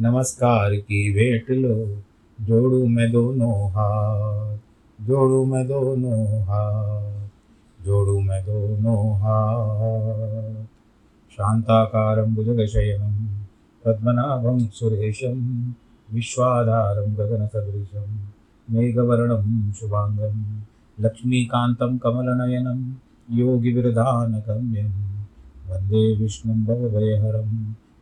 नमस्कार की भेंट लो। जोड़ू मैं दोनों हाथ, जोड़ू मैं दोनों हाथ, जोड़ू मैं दोनों हाथ। शान्ताकारं भुजगशयनं, पद्मनाभं सुरेशं, विश्वाधारं गगनसदृशं, मेघवर्णं शुभाङ्गं, लक्ष्मीकान्तं कमलनयनं, योगिविरधानगम्यं, वंदे विष्णुं भवभयहरं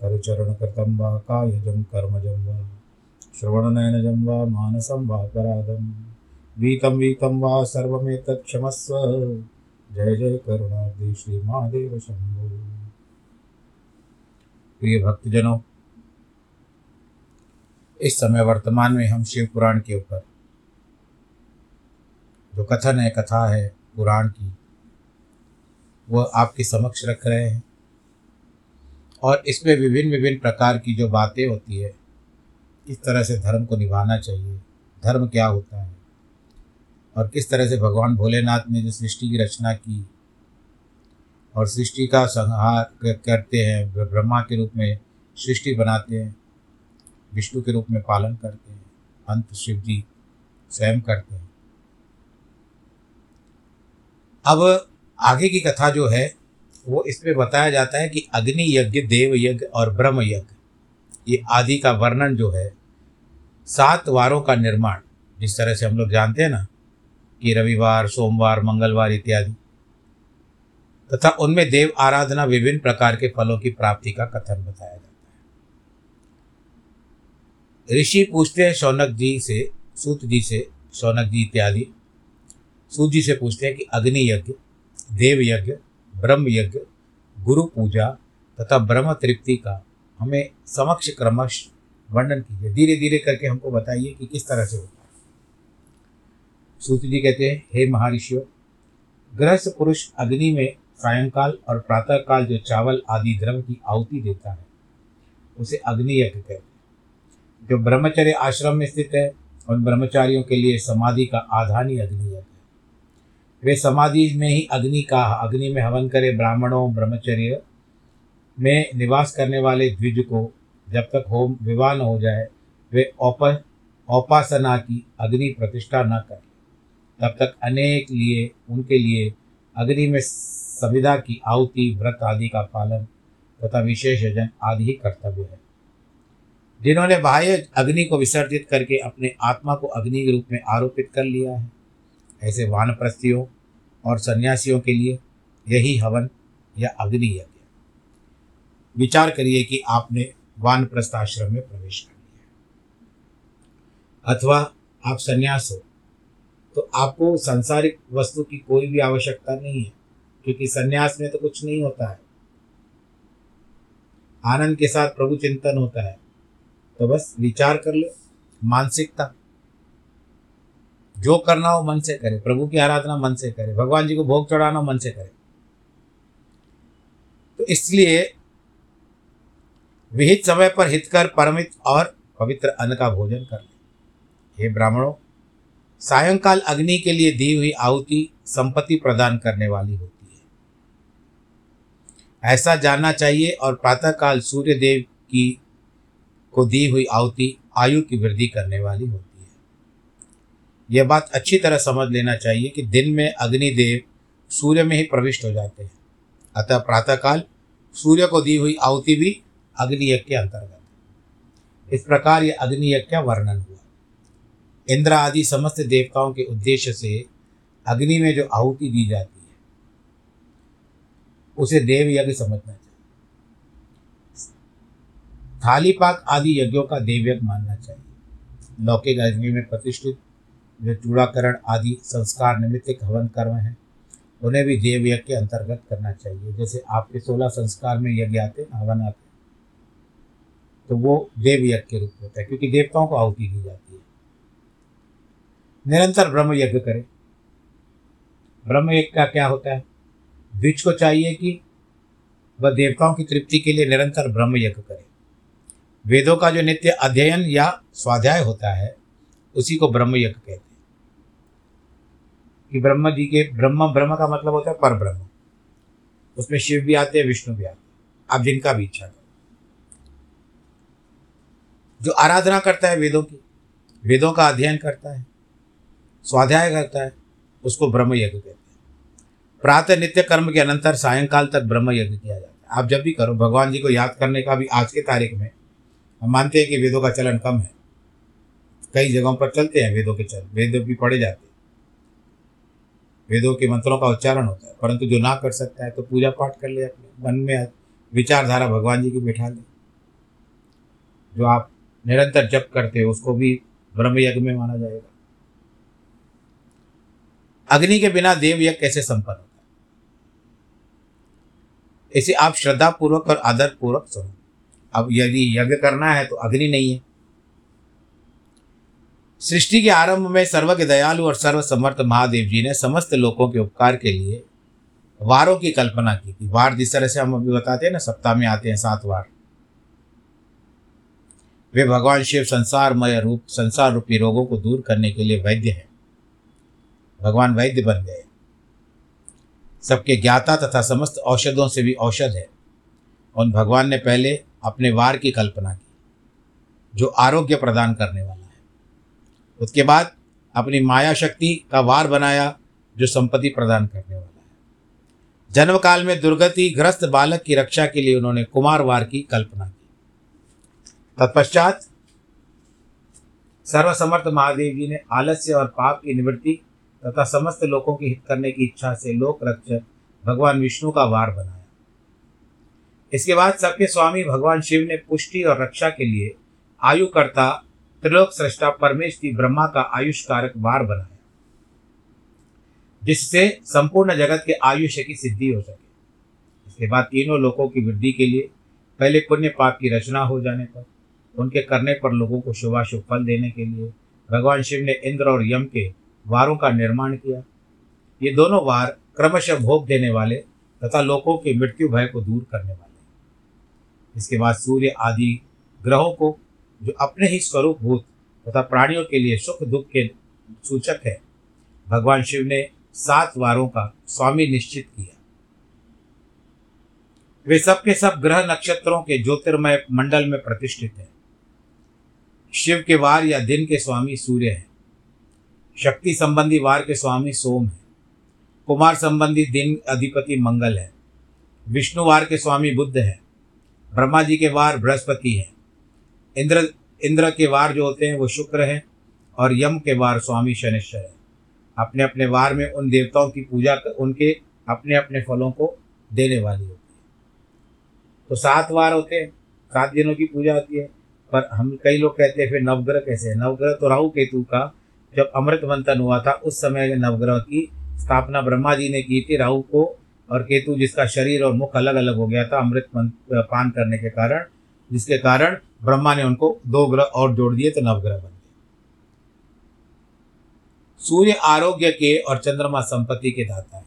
करचरण कृतं वा कायजं कर्मजं वा श्रवणनयनजं वा मानसं वा पराधं वीतं वीतं वा सर्वमेतत् क्षमस्व। जय जय करुणाब्धि श्री महादेव शंभो प्रिय भक्तजनों, इस समय वर्तमान में हम शिव पुराण के ऊपर, जो कथन है, कथा है पुराण की वह आपके समक्ष रख रहे हैं। और इसमें विभिन्न विभिन्न प्रकार की जो बातें होती है किस तरह से धर्म को निभाना चाहिए। धर्म क्या होता है? और किस तरह से भगवान भोलेनाथ ने जो सृष्टि की रचना की, और सृष्टि का संहार करते हैं ब्रह्मा के रूप में सृष्टि बनाते हैं, विष्णु के रूप में पालन करते हैं, अंत शिव जी स्वयं करते हैं। अब आगे की कथा जो है वो इसमें बताया जाता है कि अग्नि यज्ञ, देव यज्ञ और ब्रह्म यज्ञ, ये आदि का वर्णन जो है, सात वारों का निर्माण, जिस तरह से हम लोग जानते हैं ना, कि रविवार, सोमवार, मंगलवार इत्यादि, तथा उनमें देव आराधना विभिन्न प्रकार के फलों की प्राप्ति का कथन बताया जाता है। ऋषि पूछते हैं शौनक जी से, सूत जी से, शौनक जी इत्यादि, सूत जी से पूछते हैं कि अग्नि यज्ञ, देव यज्ञ ब्रह्म यज्ञ गुरु पूजा तथा ब्रह्म तृप्ति का हमें समक्ष क्रमश वर्णन कीजिए। धीरे धीरे करके हमको बताइए कि किस तरह से होता है। सूत जी कहते हैं, हे महर्षियों, गृहस्थ पुरुष अग्नि में सायंकाल और प्रातःकाल जो चावल आदि द्रव्य की आहुति देता है, उसे अग्नि यज्ञ कहते हैं। जो ब्रह्मचर्य आश्रम में स्थित है, उन ब्रह्मचारियों के लिए समाधि का आधानी अग्नि यज्ञ वे समाधि में ही अग्नि का, अग्नि में हवन करे ब्राह्मणों, ब्रह्मचर्य में निवास करने वाले द्विज को जब तक होम विवाह न हो जाए, वे औप, औपासना की अग्नि प्रतिष्ठा न करें। तब तक अनेक लिए, उनके लिए अग्नि में संविदा की आहुति, व्रत आदि का पालन तथा विशेष यजन आदि ही कर्तव्य है। जिन्होंने बाह्य अग्नि को विसर्जित करके अपने आत्मा को अग्नि के रूप में आरोपित कर लिया है, ऐसे वानप्रस्थियों और सन्यासियों के लिए यही हवन या अग्नि यज्ञ। विचार करिए कि आपने वानप्रस्थ आश्रम में प्रवेश कर लिया अथवा आप सन्यास हो तो आपको सांसारिक वस्तु की कोई भी आवश्यकता नहीं है, क्योंकि सन्यास में तो कुछ नहीं होता है। आनंद के साथ प्रभु चिंतन होता है तो बस विचार कर लो, मानसिकता। जो करना हो मन से करे, प्रभु की आराधना मन से करे, भगवान जी को भोग चढ़ाना मन से करे। तो इसलिए विहित समय पर हित कर परमित और पवित्र अन्न का भोजन कर ले। हे ब्राह्मणों, सायंकाल अग्नि के लिए दी हुई आहुति संपत्ति प्रदान करने वाली होती है। ऐसा जानना चाहिए और प्रातःकाल सूर्य देव की को दी हुई आहुति आयु की वृद्धि करने वाली होती है। यह बात अच्छी तरह समझ लेना चाहिए कि दिन में अग्निदेव सूर्य में ही प्रविष्ट हो जाते हैं। अतः प्रातःकाल सूर्य को दी हुई आहुति भी अग्नि यज्ञ के अंतर्गत इस प्रकार यह अग्नि यज्ञ का वर्णन हुआ। इंद्र आदि समस्त देवताओं के उद्देश्य से अग्नि में जो आहुति दी जाती है, उसे देव यज्ञ समझना चाहिए। थाली पाक आदि यज्ञों का देव यज्ञ मानना चाहिए। लौकिक अग्नि में प्रतिष्ठित जो चूड़ाकरण आदि संस्कार निमित्त हवन कर्म हैं। उन्हें भी देव यज्ञ के अंतर्गत करना चाहिए। जैसे आपके सोलह संस्कार में यज्ञ आते हैं, हवन आते हैं तो वो देव यज्ञ के रूप में होता है, क्योंकि देवताओं को आहुति दी जाती है। निरंतर ब्रह्म यज्ञ करें। ब्रह्म यज्ञ का क्या होता है? द्विज को चाहिए कि वह देवताओं की तृप्ति के लिए निरंतर ब्रह्म यज्ञ करे। वेदों का जो नित्य अध्ययन या स्वाध्याय होता है, उसी को ब्रह्म यज्ञ कहते हैं। कि ब्रह्म जी के, ब्रह्म ब्रह्म का मतलब होता है पर ब्रह्म उसमें शिव भी आते हैं, विष्णु भी आते हैं। आप जिनका भी इच्छा करो। जो आराधना करता है वेदों की, वेदों का अध्ययन करता है, स्वाध्याय करता है, उसको ब्रह्म यज्ञ कहते हैं। प्रातः नित्य कर्म के अनंतर सायंकाल तक ब्रह्म यज्ञ किया जाता है। आप जब भी करो, भगवान जी को याद करने का भी आज के तारीख में, हम मानते हैं कि वेदों का चलन कम है। कई जगहों पर चलते हैं वेदों के चलन, वेद भी पढ़े जाते हैं। वेदों के मंत्रों का उच्चारण होता है। परंतु जो ना कर सकता है तो पूजा पाठ कर ले अपने मन में विचारधारा भगवान जी की बैठा ले। जो आप निरंतर जप करते हो, उसको भी ब्रह्म यज्ञ में माना जाएगा। अग्नि के बिना देव यज्ञ कैसे संपन्न होता है? इसे आप श्रद्धा पूर्वक और आदर पूर्वक सुनो। अब यदि यज्ञ करना है तो अग्नि नहीं है। सृष्टि के आरंभ में सर्वज्ञ दयालु और सर्व समर्थ महादेव जी ने समस्त लोगों के उपकार के लिए वारों की कल्पना की थी। वार जिस तरह से हम अभी बताते हैं ना, सप्ताह में आते हैं सात वार। वे भगवान शिव संसारमय रूप, संसार रूपी रोगों को दूर करने के लिए वैद्य हैं। भगवान वैद्य बन गए। सबके ज्ञाता तथा समस्त औषधों से भी औषध है। उन भगवान ने पहले अपने वार की कल्पना की, जो आरोग्य प्रदान करने वाला उसके बाद अपनी माया शक्ति का वार बनाया, जो संपत्ति प्रदान करने वाला है। जन्म काल में दुर्गति ग्रस्त बालक की रक्षा के लिए उन्होंने कुमार वार की कल्पना की। तत्पश्चात सर्वसमर्थ महादेव जी ने आलस्य और पाप की निवृत्ति तथा समस्त लोगों की हित करने की इच्छा से लोक रक्षक भगवान विष्णु का वार बनाया। इसके बाद सबके स्वामी भगवान शिव ने पुष्टि और रक्षा के लिए आयुकर्ता त्रिलोक सृष्टा परमेश की ब्रह्मा का आयुष कारक वार बनाया जिससे संपूर्ण जगत के आयुष्य की सिद्धि हो सके। इसके बाद तीनों लोगों की वृद्धि के लिए पहले पुण्य पाप की रचना हो जाने पर, उनके करने पर लोगों को शुभाशुभ फल देने के लिए भगवान शिव ने इंद्र और यम के वारों का निर्माण किया। ये दोनों वार क्रमशः भोग देने वाले तथा लोगों के मृत्यु भय को दूर करने वाले इसके बाद सूर्य आदि ग्रहों को जो अपने ही स्वरूप भूत तथा प्राणियों के लिए सुख दुख के सूचक है। भगवान शिव ने सात वारों का स्वामी निश्चित किया। वे सब के सब ग्रह नक्षत्रों के ज्योतिर्मय मंडल में प्रतिष्ठित है। शिव के वार या दिन के स्वामी सूर्य है। शक्ति संबंधी वार के स्वामी सोम है। कुमार संबंधी दिन अधिपति मंगल है। विष्णु वार के स्वामी बुद्ध है। ब्रह्मा जी के वार बृहस्पति है। इंद्र इंद्र के वार जो होते हैं वो शुक्र है और यम के वार स्वामी शनिश्चर है। अपने अपने वार में उन देवताओं की पूजा कर उनके अपने अपने फलों को देने वाली होती है। तो सात वार होते हैं, सात दिनों की पूजा होती है, पर हम कई लोग कहते हैं, फिर नवग्रह कैसे है? नवग्रह तो राहु केतु का, जब अमृत मंथन हुआ था, उस समय नवग्रह की स्थापना ब्रह्मा जी ने की थी, राहु को और केतु जिसका शरीर और मुख अलग अलग हो गया था, अमृत पान करने के कारण, जिसके कारण ब्रह्मा ने उनको दो ग्रह और जोड़ दिए तो नवग्रह बन गए। सूर्य आरोग्य के और चंद्रमा संपत्ति के दाता है।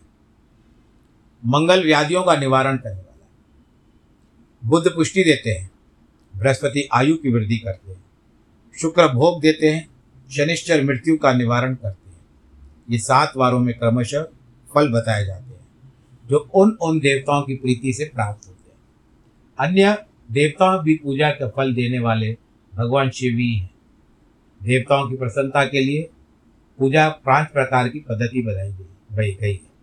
मंगल व्याधियों का निवारण करने वाला है। बुद्ध पुष्टि देते हैं, बृहस्पति आयु की वृद्धि करते हैं, शुक्र भोग देते हैं, शनिश्चर मृत्यु का निवारण करते हैं। ये सात वारों में क्रमशः फल बताए जाते हैं, जो उन उन देवताओं की प्रीति से प्राप्त होते हैं। अन्य देवताओं भी पूजा का फल देने वाले भगवान शिव ही हैं। देवताओं की प्रसन्नता के लिए पूजा पाँच प्रकार की पद्धति बनाई गई भाई गई है।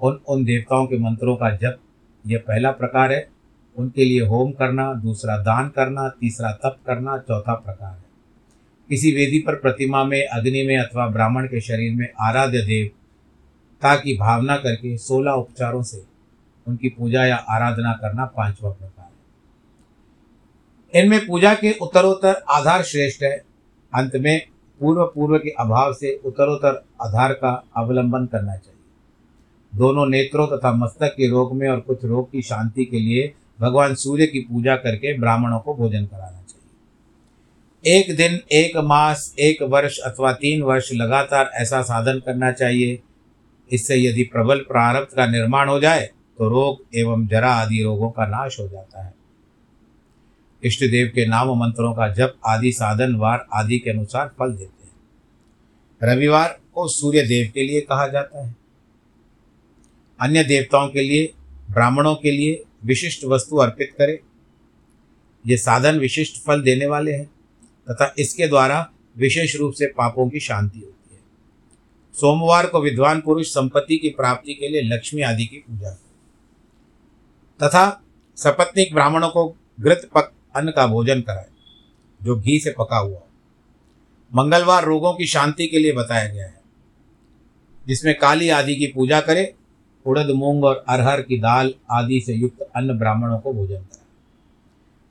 उन उन देवताओं के मंत्रों का जप यह पहला प्रकार है। उनके लिए होम करना, दूसरा दान करना, तीसरा तप करना, चौथा प्रकार है। किसी वेदी पर प्रतिमा में, अग्नि में अथवा ब्राह्मण के शरीर में आराध्य देव ताकि भावना करके सोलह उपचारों से उनकी पूजा या आराधना करना पांचवा प्रकार इनमें पूजा के उत्तरोत्तर आधार श्रेष्ठ है। अंत में पूर्व पूर्व के अभाव से उत्तरोत्तर आधार का अवलंबन करना चाहिए। दोनों नेत्रों तथा मस्तक के रोग में और कुछ रोग की शांति के लिए भगवान सूर्य की पूजा करके ब्राह्मणों को भोजन कराना चाहिए। एक दिन, एक मास, एक वर्ष अथवा तीन वर्ष लगातार ऐसा साधन करना चाहिए। इससे यदि प्रबल प्रारब्ध का निर्माण हो जाए तो रोग एवं जरा आदि रोगों का नाश हो जाता है। इष्ट देव के नाम मंत्रों का जप आदि साधन वार आदि के अनुसार फल देते हैं। रविवार को सूर्य देव के लिए कहा जाता है। अन्य देवताओं के लिए, ब्राह्मणों के लिए विशिष्ट वस्तु अर्पित करें। ये साधन विशिष्ट फल देने वाले हैं, तथा इसके द्वारा विशेष रूप से पापों की शांति होती है। सोमवार को विद्वान पुरुष संपत्ति की प्राप्ति के लिए लक्ष्मी आदि की पूजा तथा सपत्निक ब्राह्मणों को घृत पक अन्न का भोजन कराए, जो घी से पका हुआ मंगलवार रोगों की शांति के लिए बताया गया है, जिसमें काली आदि की पूजा करें, उड़द, मूंग और अरहर की दाल आदि से युक्त अन्न ब्राह्मणों को भोजन कराए।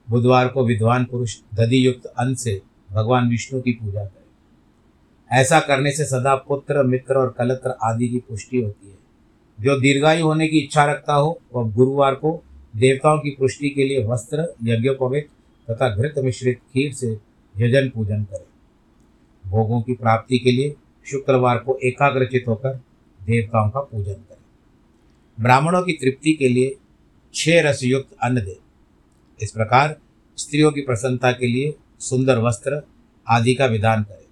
बुधवार को विद्वान पुरुष दधि युक्त अन्न से भगवान विष्णु की पूजा करें। ऐसा करने से सदा पुत्र, मित्र और कलत्र आदि की पुष्टि होती है। जो दीर्घायु होने की इच्छा रखता हो, वह गुरुवार को देवताओं की पुष्टि के लिए वस्त्र यज्ञोपवित तथा घृत मिश्रित खीर से यजन पूजन करें। भोगों की प्राप्ति के लिए शुक्रवार को एकाग्रचित होकर देवताओं का पूजन करें। ब्राह्मणों की तृप्ति के लिए छह रसयुक्त अन्न दें। इस प्रकार स्त्रियों की प्रसन्नता के लिए सुंदर वस्त्र आदि का विधान करें।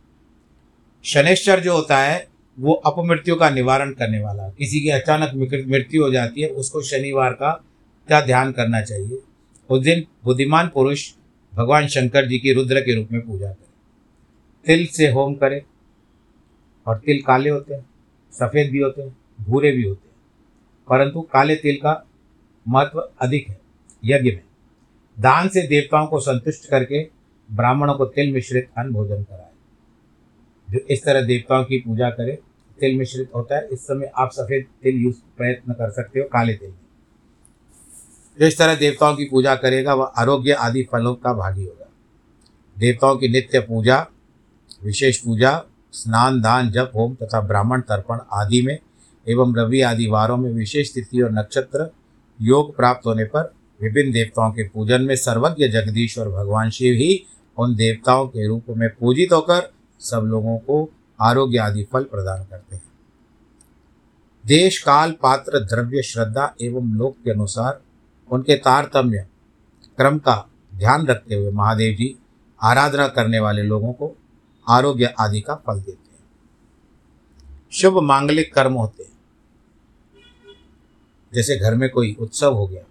शनेश्वर जो होता है, वो अपमृत्यु का निवारण करने वाला किसी की अचानक मृत्यु हो जाती है, उसको शनिवार का क्या ध्यान करना चाहिए। उस दिन बुद्धिमान पुरुष भगवान शंकर जी की रुद्र के रूप में पूजा करें। तिल से होम करें और तिल काले होते हैं, सफ़ेद भी होते हैं, भूरे भी होते हैं। परंतु काले तिल का महत्व अधिक है, यज्ञ में। दान से देवताओं को संतुष्ट करके ब्राह्मणों को तिल मिश्रित अन्न भोजन कराए। जो इस तरह देवताओं की पूजा करे, तिल मिश्रित होता है। इस समय आप सफ़ेद तिल यूज़ प्रयत्न कर सकते हो, काले तिल में। जो इस तरह देवताओं की पूजा करेगा, वह आरोग्य आदि फलों का भागी होगा। देवताओं की नित्य पूजा, विशेष पूजा, स्नान, दान, जप, होम तथा ब्राह्मण तर्पण आदि में एवं रवि आदि वारों में विशेष तिथि और नक्षत्र योग प्राप्त होने पर विभिन्न देवताओं के पूजन में सर्वज्ञ जगदीश और भगवान शिव ही उन देवताओं के रूप में पूजित होकर सब लोगों को आरोग्य आदि फल प्रदान करते हैं। देश, काल, पात्र, द्रव्य, श्रद्धा एवं लोक के अनुसार उनके तारतम्य, क्रम का ध्यान रखते हुए महादेव जी आराधना करने वाले लोगों को आरोग्य आदि का फल देते हैं। शुभ मांगलिक कर्म होते हैं। जैसे घर में कोई उत्सव हो गया,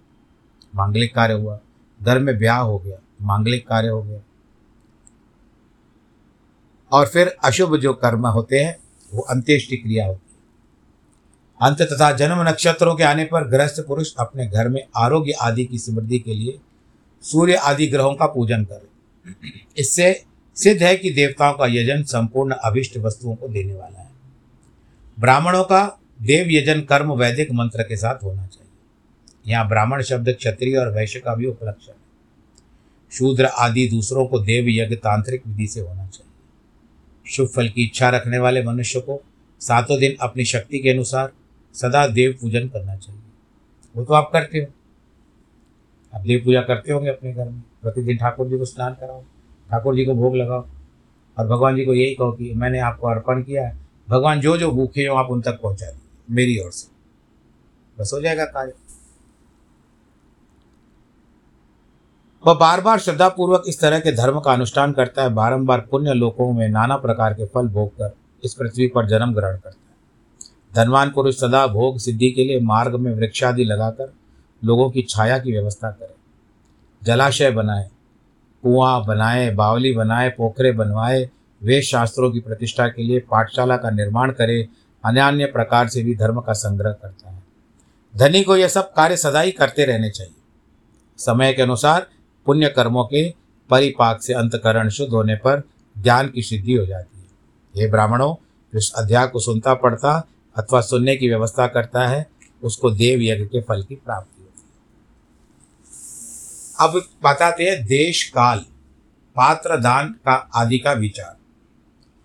मांगलिक कार्य हुआ, घर में ब्याह हो गया, मांगलिक कार्य हो गया। और फिर अशुभ जो कर्म होते हैं, वो अंत्येष्टि क्रिया होती है। अंत तथा जन्म नक्षत्रों के आने पर गृहस्थ पुरुष अपने घर में आरोग्य आदि की समृद्धि के लिए सूर्य आदि ग्रहों का पूजन करे। इससे सिद्ध है कि देवताओं का यजन संपूर्ण अभिष्ट वस्तुओं को देने वाला है। ब्राह्मणों का देव यजन कर्म वैदिक मंत्र के साथ होना चाहिए। यहाँ ब्राह्मण शब्द क्षत्रिय और वैश्य का भी उपलक्षण है। शूद्र आदि दूसरों को देव यज्ञ तांत्रिक विधि से होना चाहिए। शुभ फल की इच्छा रखने वाले मनुष्य को सातों दिन अपनी शक्ति के अनुसार सदा देव पूजन करना चाहिए। वो तो आप करते हो। आप देव पूजा करते होंगे अपने घर में। प्रतिदिन ठाकुर जी को स्नान कराओ, ठाकुर जी को भोग लगाओ और भगवान जी को यही कहो कि मैंने आपको अर्पण किया है। भगवान जो जो भूखे हो, आप उन तक पहुँचा दीजिए, मेरी ओर से। बस हो जाएगा कार्य। वह बार बार श्रद्धापूर्वक इस तरह के धर्म का अनुष्ठान करता है। बारंबार पुण्य लोकों में नाना प्रकार के फल भोग कर इस पृथ्वी पर जन्म ग्रहण करता है। धनवान पुरुष सदा भोग सिद्धि के लिए मार्ग में वृक्षादि लगाकर लोगों की छाया की व्यवस्था करें। जलाशय बनाए, कुआँ बनाए, बावली बनाए, पोखरे बनवाए, वेद शास्त्रों की प्रतिष्ठा के लिए पाठशाला का निर्माण करे, अन्य प्रकार से भी धर्म का संग्रह करता है। धनी को यह सब कार्य सदा ही करते रहने चाहिए। समय के अनुसार पुण्य कर्मों के परिपाक से अंतकरण शुद्ध होने पर ज्ञान की सिद्धि हो जाती है। ये ब्राह्मणों जो इस अध्याय को सुनता पढ़ता अथवा सुनने की व्यवस्था करता है, उसको देव यज्ञ के फल की प्राप्ति होती है। अब बताते हैं देश काल पात्र दान का आदि का विचार।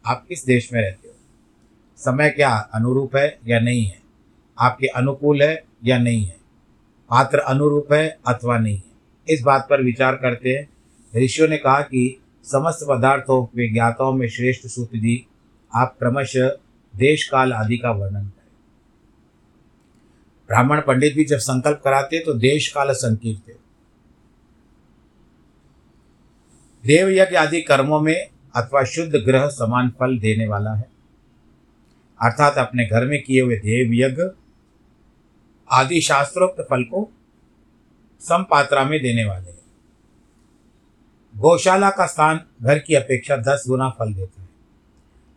आप किस देश में रहते हो? समय क्या अनुरूप है या नहीं है? आपके अनुकूल है या नहीं है? पात्र अनुरूप है अथवा नहीं है? इस बात पर विचार करते हैं। ऋषियों ने कहा कि समस्त पदार्थों, विज्ञाताओं में श्रेष्ठ सूत्र जी, आप क्रमशः देश काल आदि का वर्णन करें। ब्राह्मण पंडित भी जब संकल्प कराते तो देश काल संकीर्त देव यज्ञ आदि कर्मों में अथवा शुद्ध ग्रह समान फल देने वाला है। अर्थात अपने घर में किए हुए देव यज्ञ आदि शास्त्रोक्त फल को समपात्रा में देने वाले हैं। गौशाला का स्थान घर की अपेक्षा दस गुना फल देता है।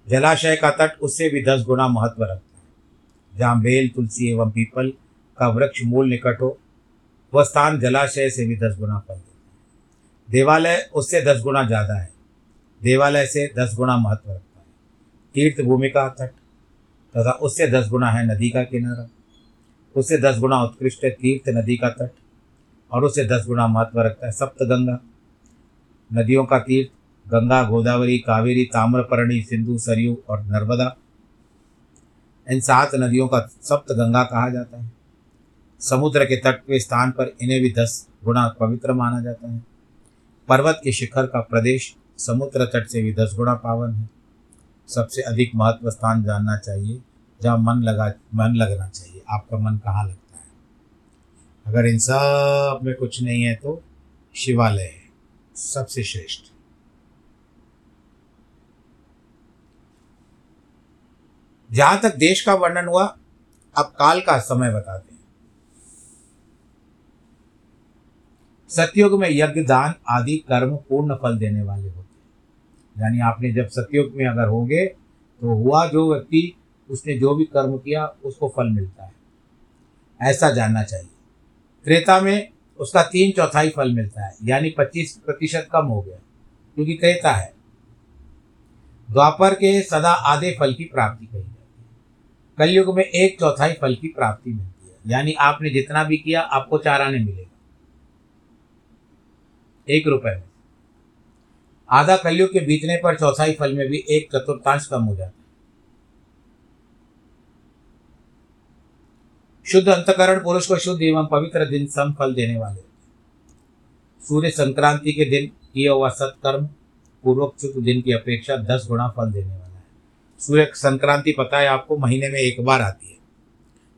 जलाशय का तट, उससे भी दस गुना महत्व रखता है। जहाँ बेल, तुलसी एवं पीपल का वृक्ष मूल निकट हो, वह स्थान जलाशय से भी दस गुना फल देता है। देवालय उससे दस गुना ज़्यादा है। देवालय से दस गुना महत्व रखता है। तीर्थ भूमि का तट, तथा उससे दस गुना है नदी का किनारा। उससे दस गुना उत्कृष्ट है तीर्थ नदी का तट, और उससे दस गुना महत्व रखता है सप्त गंगा नदियों का तीर्थ गंगा, गोदावरी, कावेरी, ताम्रपर्णी, सिंधु, सरयू और नर्मदा। इन सात नदियों का सप्त गंगा कहा जाता है। समुद्र के तट के स्थान पर इन्हें भी दस गुणा पवित्र माना जाता है। पर्वत के शिखर का प्रदेश समुद्र तट से भी दस गुणा पावन है। सबसे अधिक महत्व स्थान जानना चाहिए, जहाँ मन लगा, मन लगना चाहिए। आपका मन कहाँ लगता है? अगर इन सब में कुछ नहीं है तो शिवालय है। सबसे श्रेष्ठ। जहाँ तक देश का वर्णन हुआ, अब काल का समय बताते हैं। सतयुग में यज्ञ, दान आदि कर्म पूर्ण फल देने वाले होते हैं। यानी आपने जब सतयुग में अगर होंगे तो हुआ जो व्यक्ति, उसने जो भी कर्म किया, उसको फल मिलता है। ऐसा जानना चाहिए। त्रेता में उसका तीन चौथाई फल मिलता है, यानी पच्चीस प्रतिशत कम हो गया, क्योंकि त्रेता है। द्वापर के सदा आधे फल की प्राप्ति कही कलयुग में एक चौथाई फल की प्राप्ति मिलती है। यानी आपने जितना भी किया, आपको चार आने मिलेगा। एक रुपए में। आधा कलयुग के बीतने पर चौथाई फल में भी एक चतुर्थांश कम हो जाता है। शुद्ध अंतकरण पुरुष को शुद्ध एवं पवित्र दिन सम फल देने वाले सूर्य संक्रांति के दिन किया हुआ सत्कर्म, पूर्वोक्त दिन की अपेक्षा दस गुणा फल देने वाला सूर्य संक्रांति पता है आपको, महीने में एक बार आती है।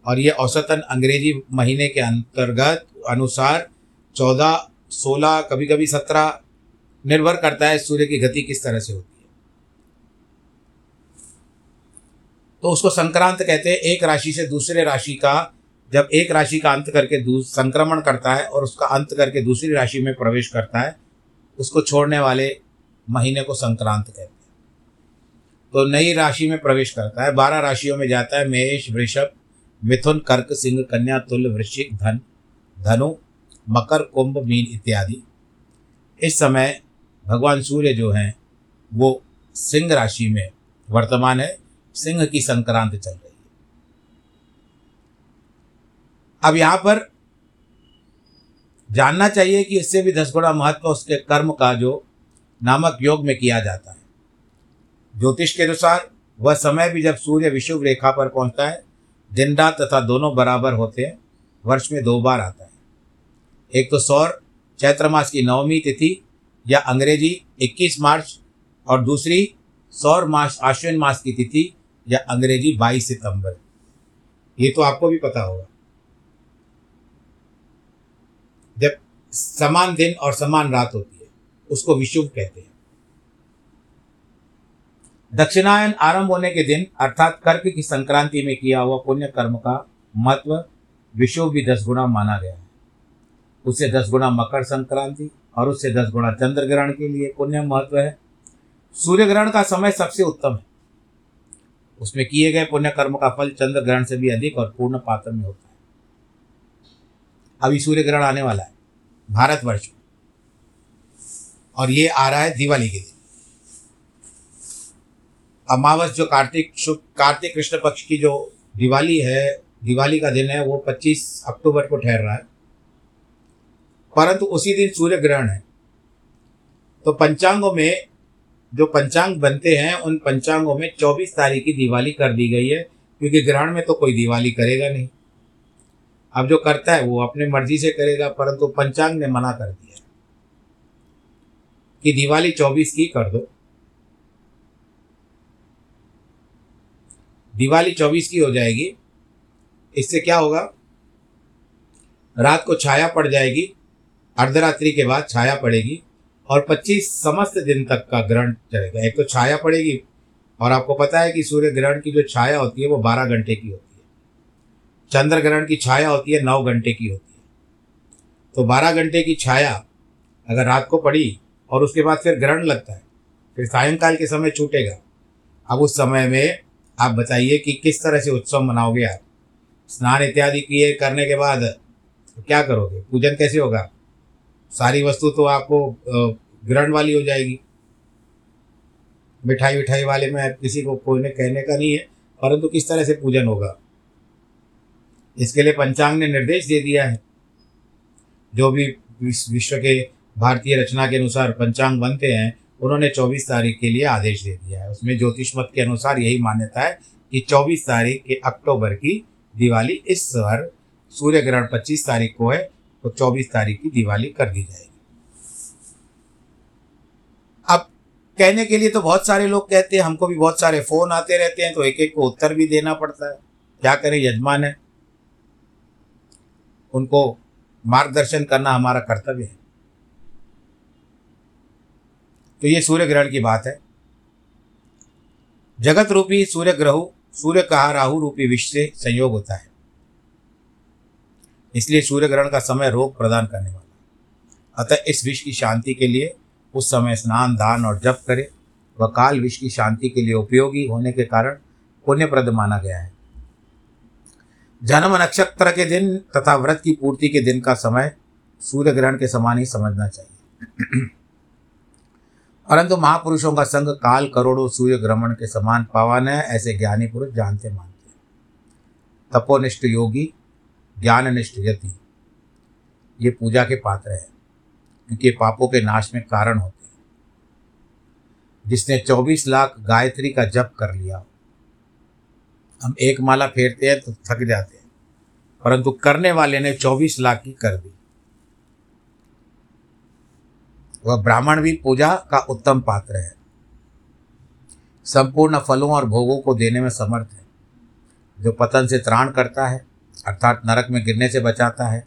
और ये औसतन अंग्रेज़ी महीने के अंतर्गत अनुसार चौदह, सोलह कभी कभी सत्रह निर्भर करता है सूर्य की गति किस तरह से होती है। तो उसको संक्रांत कहते हैं, एक राशि से दूसरे राशि का, जब एक राशि का अंत करके संक्रमण करता है और उसका अंत करके दूसरी राशि में प्रवेश करता है, उसको छोड़ने वाले महीने को संक्रांत कहते हैं। तो नई राशि में प्रवेश करता है। बारह राशियों में जाता है मेष वृषभ, मिथुन, कर्क, सिंह, कन्या, तुल, वृश्चिक, धन, धनु, मकर, कुंभ, मीन इत्यादि। इस समय भगवान सूर्य जो हैं, वो सिंह राशि में वर्तमान है। सिंह की संक्रांत चल रही है। अब यहाँ पर जानना चाहिए कि इससे भी दस गुणा महत्व उसके कर्म का जो नामक योग में किया जाता है। ज्योतिष के अनुसार, वह समय भी जब सूर्य विषुव रेखा पर पहुँचता है, दिन रात तथा दोनों बराबर होते हैं, वर्ष में दो बार आता है। एक तो सौर, चैत्र मास की नवमी तिथि या अंग्रेज़ी 21 मार्च, और दूसरी सौर मास आश्विन मास की तिथि या अंग्रेज़ी 22 सितंबर। ये तो आपको भी पता होगा। जब समान दिन और समान रात होती है, उसको विशुभ कहते हैं। दक्षिणायन आरंभ होने के दिन, अर्थात कर्क की संक्रांति में किया हुआ पुण्य कर्म का महत्व विश्व भी दस गुना माना गया है। उससे दस गुना मकर संक्रांति और उससे दस गुना चंद्र ग्रहण के लिए पुण्य महत्व है। सूर्य ग्रहण का समय सबसे उत्तम है। उसमें किए गए पुण्य कर्म का फल चंद्र ग्रहण से भी अधिक और पूर्ण पात्र में होता है। अभी सूर्य ग्रहण आने वाला है, भारतवर्ष में। और ये आ रहा है दिवाली के दिन। अमावस जो कार्तिक शुभ कार्तिक कृष्ण पक्ष की जो दिवाली है, दिवाली का दिन है, वो 25 अक्टूबर को ठहर रहा है। परंतु उसी दिन सूर्य ग्रहण है। तो पंचांगों में, जो पंचांग बनते हैं, उन पंचांगों में 24 तारीख की दिवाली कर दी गई है, क्योंकि ग्रहण में तो कोई दिवाली करेगा नहीं। अब जो करता है, वो अपने मर्ज़ी से करेगा, परंतु पंचांग ने मना कर दिया कि दिवाली 24 की कर दो। दिवाली 24 की हो जाएगी। इससे क्या होगा? रात को छाया पड़ जाएगी, अर्धरात्रि के बाद छाया पड़ेगी और 25 समस्त दिन तक का ग्रहण चलेगा। एक तो छाया पड़ेगी और आपको पता है कि सूर्य ग्रहण की जो छाया होती है, वो 12 घंटे की होती है। चंद्र ग्रहण की छाया होती है 9 घंटे की होती है। तो 12 घंटे की छाया अगर रात को पड़ी और उसके बाद फिर ग्रहण लगता है, फिर सायंकाल के समय छूटेगा। अब उस समय में आप बताइए कि किस तरह से उत्सव मनाओगे आप? स्नान इत्यादि किए करने के बाद तो क्या करोगे? पूजन कैसे होगा? सारी वस्तु तो आपको ग्रहण वाली हो जाएगी। मिठाई विठाई वाले में किसी को कोई ने कहने का नहीं है, परंतु किस तरह से पूजन होगा? इसके लिए पंचांग ने निर्देश दे दिया है। जो भी विश्व के भारतीय रचना के अनुसार पंचांग बनते हैं उन्होंने 24 तारीख के लिए आदेश दे दिया है। उसमें ज्योतिष मत के अनुसार यही मान्यता है कि 24 तारीख के अक्टूबर की दिवाली इस बार सूर्य ग्रहण 25 तारीख को है तो 24 तारीख की दिवाली कर दी जाएगी। अब कहने के लिए तो बहुत सारे लोग कहते हैं, हमको भी बहुत सारे फ़ोन आते रहते हैं तो एक एक को उत्तर भी देना पड़ता है। क्या करें, यजमान है। उनको मार्गदर्शन करना हमारा कर्तव्य है। तो ये सूर्य ग्रहण की बात है। जगत रूपी सूर्य ग्रह, सूर्य कहा राहु रूपी विश्व से संयोग होता है। इसलिए सूर्य ग्रहण का समय रोग प्रदान करने वाला अतः इस विश्व की शांति के लिए उस समय स्नान, दान और जप करे। वह काल विश्व की शांति के लिए उपयोगी होने के कारण पुण्यप्रद माना गया है। जन्म नक्षत्र के दिन तथा व्रत की पूर्ति के दिन का समय सूर्य ग्रहण के समान ही समझना चाहिए। परंतु महापुरुषों का संग काल करोड़ों सूर्य ग्रहण के समान पावन है, ऐसे ज्ञानी पुरुष जानते मानते हैं। तपोनिष्ठ योगी, ज्ञाननिष्ठ यति, ये पूजा के पात्र है, क्योंकि पापों के नाश में कारण होते हैं। जिसने 24 लाख गायत्री का जप कर लिया, हम एक माला फेरते हैं तो थक जाते हैं, परंतु करने वाले ने 24 लाख की कर दी वह ब्राह्मण भी पूजा का उत्तम पात्र है। संपूर्ण फलों और भोगों को देने में समर्थ है। जो पतन से त्राण करता है, अर्थात नरक में गिरने से बचाता है,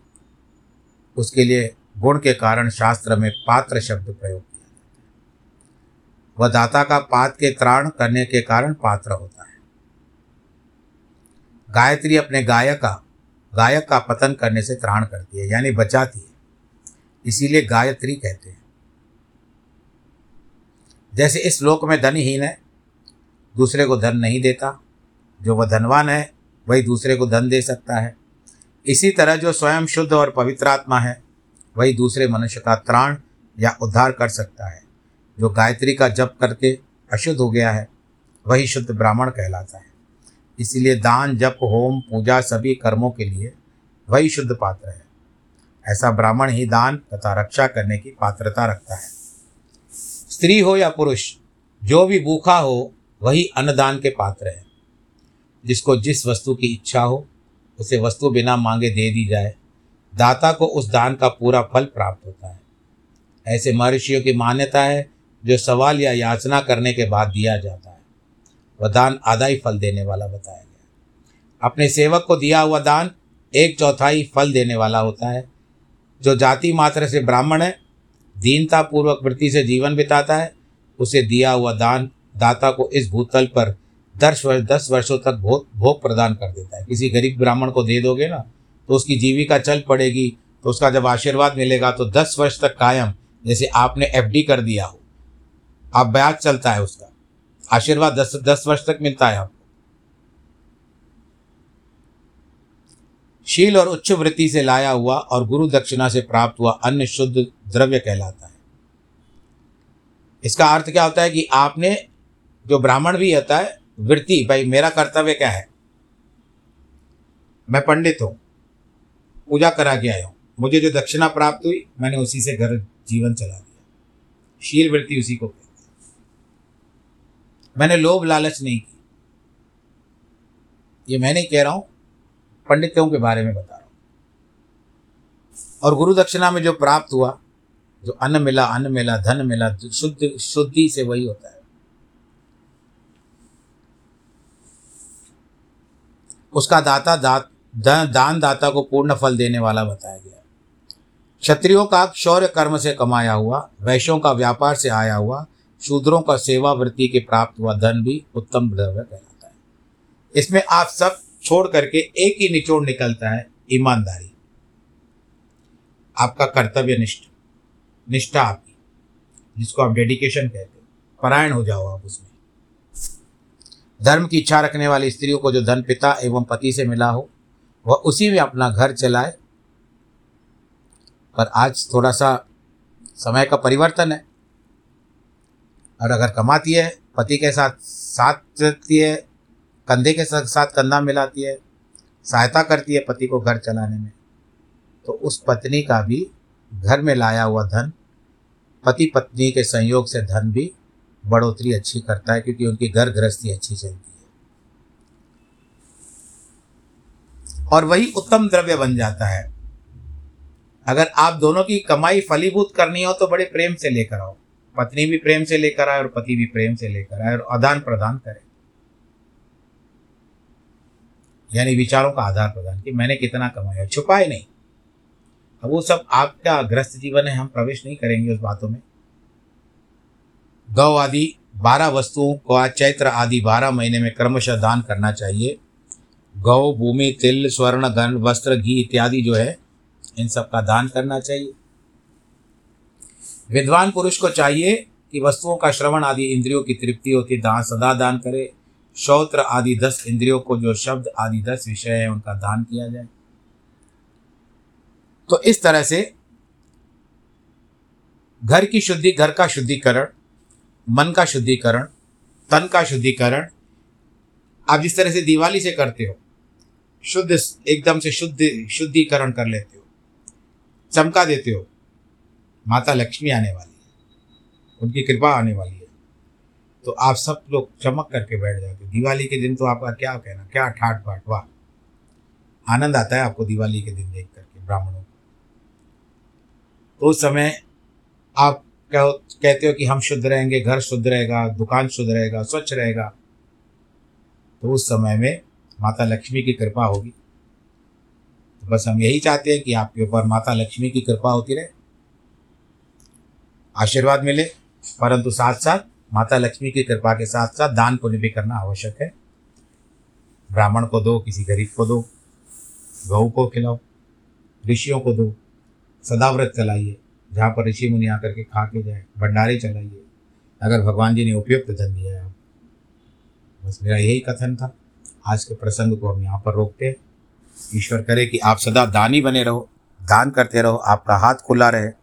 उसके लिए गुण के कारण शास्त्र में पात्र शब्द प्रयोग किया जाता है। वह दाता का पात के त्राण करने के कारण पात्र होता है। गायत्री अपने गायक का गायक का पतन करने से त्राण करती है, यानी बचाती है। इसीलिए गायत्री कहते हैं। जैसे इस लोक में धनहीन है, दूसरे को धन नहीं देता। जो वह धनवान है, वही दूसरे को धन दे सकता है। इसी तरह जो स्वयं शुद्ध और पवित्र आत्मा है, वही दूसरे मनुष्य का त्राण या उद्धार कर सकता है। जो गायत्री का जप करके अशुद्ध हो गया है, वही शुद्ध ब्राह्मण कहलाता है। इसीलिए दान, जप, होम, पूजा सभी कर्मों के लिए वही शुद्ध पात्र है। ऐसा ब्राह्मण ही दान तथा रक्षा करने की पात्रता रखता है। स्त्री हो या पुरुष, जो भी भूखा हो, वही अन्नदान के पात्र है। जिसको जिस वस्तु की इच्छा हो, उसे वस्तु बिना मांगे दे दी जाए। दाता को उस दान का पूरा फल प्राप्त होता है। ऐसे महर्षियों की मान्यता है, जो सवाल या याचना करने के बाद दिया जाता है। वह दान आधा ही फल देने वाला बताया गया। अपने सेवक को दिया हुआ दान एक चौथाई फल देने वाला होता है, जो जाति मात्र से ब्राह्मण है दीनता पूर्वक वृत्ति से जीवन बिताता है, उसे दिया हुआ दान दाता को इस भूतल पर दस वर्ष दस वर्षों तक भोग भोग प्रदान कर देता है। किसी गरीब ब्राह्मण को दे दोगे ना तो उसकी जीविका चल पड़ेगी तो उसका जब आशीर्वाद मिलेगा तो दस वर्ष तक कायम, जैसे आपने एफडी कर दिया हो। आप ब्याज चलता है उसका। आशीर्वाद दस दस वर्ष तक मिलता है आपको। शील और उच्च वृत्ति से लाया हुआ और गुरु दक्षिणा से प्राप्त हुआ अन्य शुद्ध द्रव्य कहलाता है। इसका अर्थ क्या होता है कि आपने जो ब्राह्मण भी होता है, वृत्ति, भाई, मेरा कर्तव्य क्या है? मैं पंडित हूँ, पूजा करा के आया हूँ, मुझे जो दक्षिणा प्राप्त हुई, मैंने उसी से घर जीवन चला दिया। शील वृत्ति उसी को मैंने लोभ लालच नहीं की ये मैं नहीं कह रहा हूँ पंडितों के बारे में बता रहा हूँ। और गुरु दक्षिणा में जो प्राप्त हुआ, जो अन्न मिला अन्न मिला, धन मिला शुद्ध, शुद्धि से वही होता है। उसका दाता दात दान दाता को पूर्ण फल देने वाला बताया गया क्षत्रियों का शौर्य कर्म से कमाया हुआ, वैश्यों का व्यापार से आया हुआ, शूद्रों का सेवा वृत्ति के प्राप्त हुआ धन भी उत्तम द्रव्य कहलाता है। इसमें आप सब छोड़ करके एक ही निचोड़ निकलता है ईमानदारी। आपका कर्तव्य निष्ठ, निष्ठा आपकी, जिसको आप डेडिकेशन कहते हैं। परायण हो जाओ आप उसमें। धर्म की इच्छा रखने वाली स्त्रियों को जो धन पिता एवं पति से मिला हो, वह उसी में अपना घर चलाए। पर आज थोड़ा सा समय का परिवर्तन है। और अगर कमाती है, पति के साथ साथ रहती है कंधे के साथ कंधा मिलाती है, सहायता करती है पति को घर चलाने में। तो उस पत्नी का भी घर में लाया हुआ धन, पति पत्नी के संयोग से धन भी बढ़ोतरी अच्छी करता है, क्योंकि उनकी घर गृहस्थी अच्छी चलती है। और वही उत्तम द्रव्य बन जाता है। अगर आप दोनों की कमाई फलीभूत करनी हो तो बड़े प्रेम से लेकर आओ। पत्नी भी प्रेम से लेकर आए और पति भी प्रेम से लेकर आए और आदान प्रदान करें। यानी विचारों का आधार प्रदान कि मैंने कितना कमाया, छुपाए नहीं। अब वो सब आपका ग्रस्त जीवन है, हम प्रवेश नहीं करेंगे उस बातों में। गौ आदि, बारह वस्तुओं को चैत्र आदि बारह महीने में क्रमशः दान करना चाहिए। गौ, भूमि, तिल, स्वर्ण गन वस्त्र, घी इत्यादि जो है, इन सब का दान करना चाहिए। विद्वान पुरुष को चाहिए कि वस्तुओं का श्रवण आदि, इंद्रियों की तृप्ति होती, दान सदा दान करे। श्रोत्र आदि दस इंद्रियों को जो शब्द आदि दस विषय है, उनका दान किया जाए। तो इस तरह से घर की शुद्धि, घर का शुद्धिकरण, मन का शुद्धिकरण, तन का शुद्धिकरण, आप जिस तरह से दिवाली से करते हो, शुद्ध एकदम से शुद्ध, शुद्धिकरण कर लेते हो, चमका देते हो, माता लक्ष्मी आने वाली है, उनकी कृपा आने वाली है। तो आप सब लोग चमक करके बैठ जाते दिवाली के दिन तो आपका क्या कहना, क्या ठाट बाट वाह। आनंद आता है आपको दिवाली के दिन देख करके, ब्राह्मणों को। तो उस समय आप कहो, कहते हो कि हम शुद्ध रहेंगे, घर शुद्ध रहेगा, दुकान शुद्ध रहेगा, स्वच्छ रहेगा। तो उस समय में माता लक्ष्मी की कृपा होगी। तो बस हम यही चाहते हैं कि आपके ऊपर माता लक्ष्मी की कृपा होती रहे। आशीर्वाद मिले, परंतु साथ साथ माता लक्ष्मी की कृपा के साथ साथ दान पुण्य भी करना आवश्यक है। ब्राह्मण को दो, किसी गरीब को दो, गऊ को खिलाओ, ऋषियों को दो, सदाव्रत चलाइए, जहाँ पर ऋषि मुनि आकर के खा के जाए, भंडारे चलाइए। अगर भगवान जी ने उपयुक्त धन दिया है, बस मेरा यही कथन था। आज के प्रसंग को हम यहाँ पर रोकते हैं। ईश्वर करे कि आप सदा दानी बने रहो, दान करते रहो, आपका हाथ खुला रहे।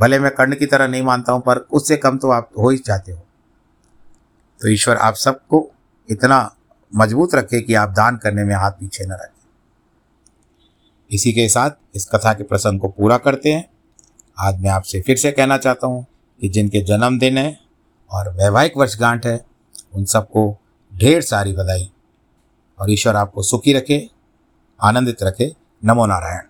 भले मैं कर्ण की तरह नहीं मानता हूँ, पर उससे कम तो आप हो ही चाहते हो। तो ईश्वर आप सबको इतना मज़बूत रखे कि आप दान करने में हाथ पीछे न रखें। इसी के साथ इस कथा के प्रसंग को पूरा करते हैं। आज मैं आपसे फिर से कहना चाहता हूँ कि जिनके जन्मदिन है और वैवाहिक वर्षगांठ है, उन सबको ढेर सारी बधाई और ईश्वर आपको सुखी रखे, आनंदित रखे। नमो नारायण।